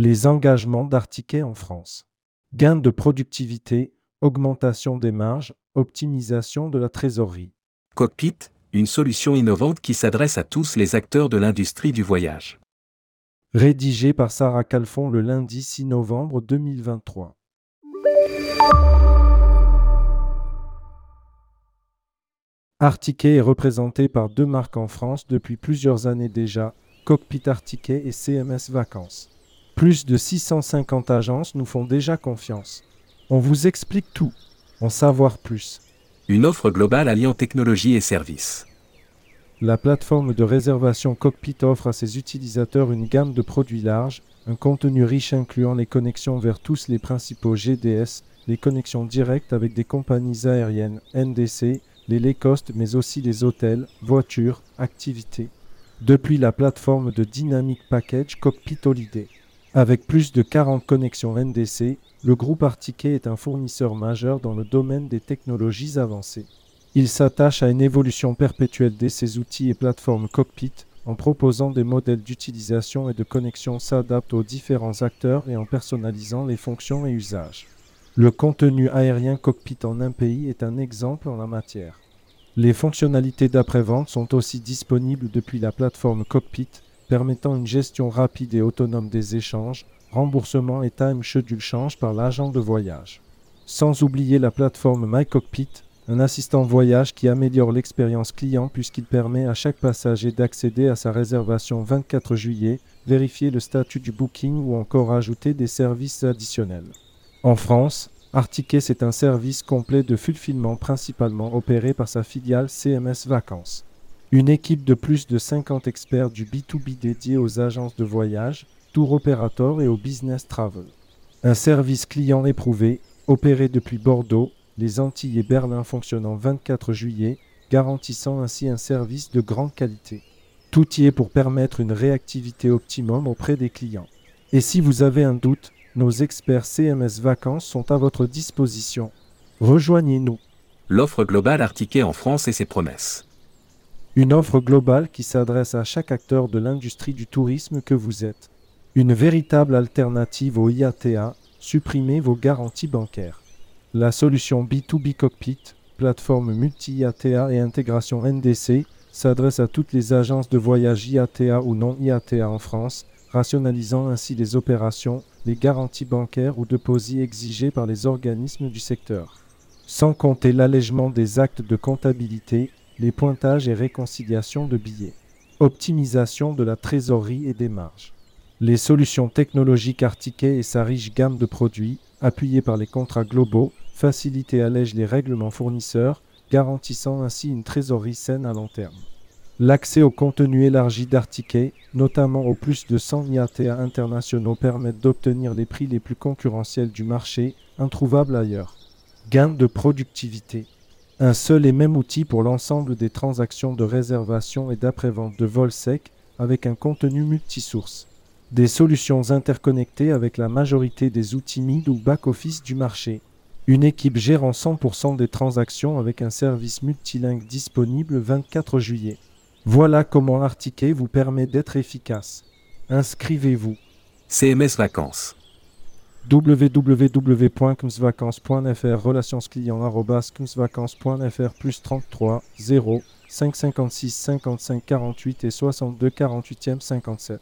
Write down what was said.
Les engagements d'Artiquet en France. Gain de productivité, augmentation des marges, optimisation de la trésorerie. Cockpit, une solution innovante qui s'adresse à tous les acteurs de l'industrie du voyage. Rédigé par Sarah Calfon le lundi 6 novembre 2023. Artiquet est représenté par deux marques en France depuis plusieurs années déjà, Cockpit Artiquet et CMS Vacances. Plus de 650 agences nous font déjà confiance. On vous explique tout, en savoir plus. Une offre globale alliant technologie et services. La plateforme de réservation Cockpit offre à ses utilisateurs une gamme de produits larges, un contenu riche incluant les connexions vers tous les principaux GDS, les connexions directes avec des compagnies aériennes NDC, les low cost, mais aussi les hôtels, voitures, activités. Depuis la plateforme de Dynamic Package Cockpit Holiday. Avec plus de 40 connexions NDC, le groupe Artiquet est un fournisseur majeur dans le domaine des technologies avancées. Il s'attache à une évolution perpétuelle de ses outils et plateformes cockpit en proposant des modèles d'utilisation et de connexion s'adaptent aux différents acteurs et en personnalisant les fonctions et usages. Le contenu aérien cockpit en un pays est un exemple en la matière. Les fonctionnalités d'après-vente sont aussi disponibles depuis la plateforme Cockpit, permettant une gestion rapide et autonome des échanges, remboursement et time schedule change par l'agent de voyage. Sans oublier la plateforme MyCockpit, un assistant voyage qui améliore l'expérience client puisqu'il permet à chaque passager d'accéder à sa réservation 24 juillet, vérifier le statut du booking ou encore ajouter des services additionnels. En France, Artiquet c'est un service complet de fulfillement principalement opéré par sa filiale CMS Vacances. Une équipe de plus de 50 experts du B2B dédié aux agences de voyage, tour opérateurs et au business travel. Un service client éprouvé, opéré depuis Bordeaux, les Antilles et Berlin fonctionnant 24 juillet, garantissant ainsi un service de grande qualité. Tout y est pour permettre une réactivité optimum auprès des clients. Et si vous avez un doute, nos experts CMS Vacances sont à votre disposition. Rejoignez-nous. L'offre globale Artiquet en France et ses promesses. Une offre globale qui s'adresse à chaque acteur de l'industrie du tourisme que vous êtes. Une véritable alternative au IATA, supprimez vos garanties bancaires. La solution B2B Cockpit, plateforme multi-IATA et intégration NDC, s'adresse à toutes les agences de voyage IATA ou non IATA en France rationalisant ainsi les opérations, les garanties bancaires ou deposits exigés par les organismes du secteur. Sans compter l'allègement des actes de comptabilité, les pointages et réconciliations de billets. Optimisation de la trésorerie et des marges. Les solutions technologiques Artiquet et sa riche gamme de produits, appuyées par les contrats globaux, facilitent et allègent les règlements fournisseurs, garantissant ainsi une trésorerie saine à long terme. L'accès au contenu élargi d'Artiquet, notamment aux plus de 100 IATA internationaux, permettent d'obtenir les prix les plus concurrentiels du marché, introuvables ailleurs. Gain de productivité. Un seul et même outil pour l'ensemble des transactions de réservation et d'après-vente de vol sec avec un contenu multisource. Des solutions interconnectées avec la majorité des outils mid ou back-office du marché. Une équipe gérant 100% des transactions avec un service multilingue disponible 24 juillet. Voilà comment Artiquet vous permet d'être efficace. Inscrivez-vous. CMS Vacances. www.kumsvacances.fr relations clients.kumsvacances.fr plus 33 0 556 55 48 et 62 48e 57.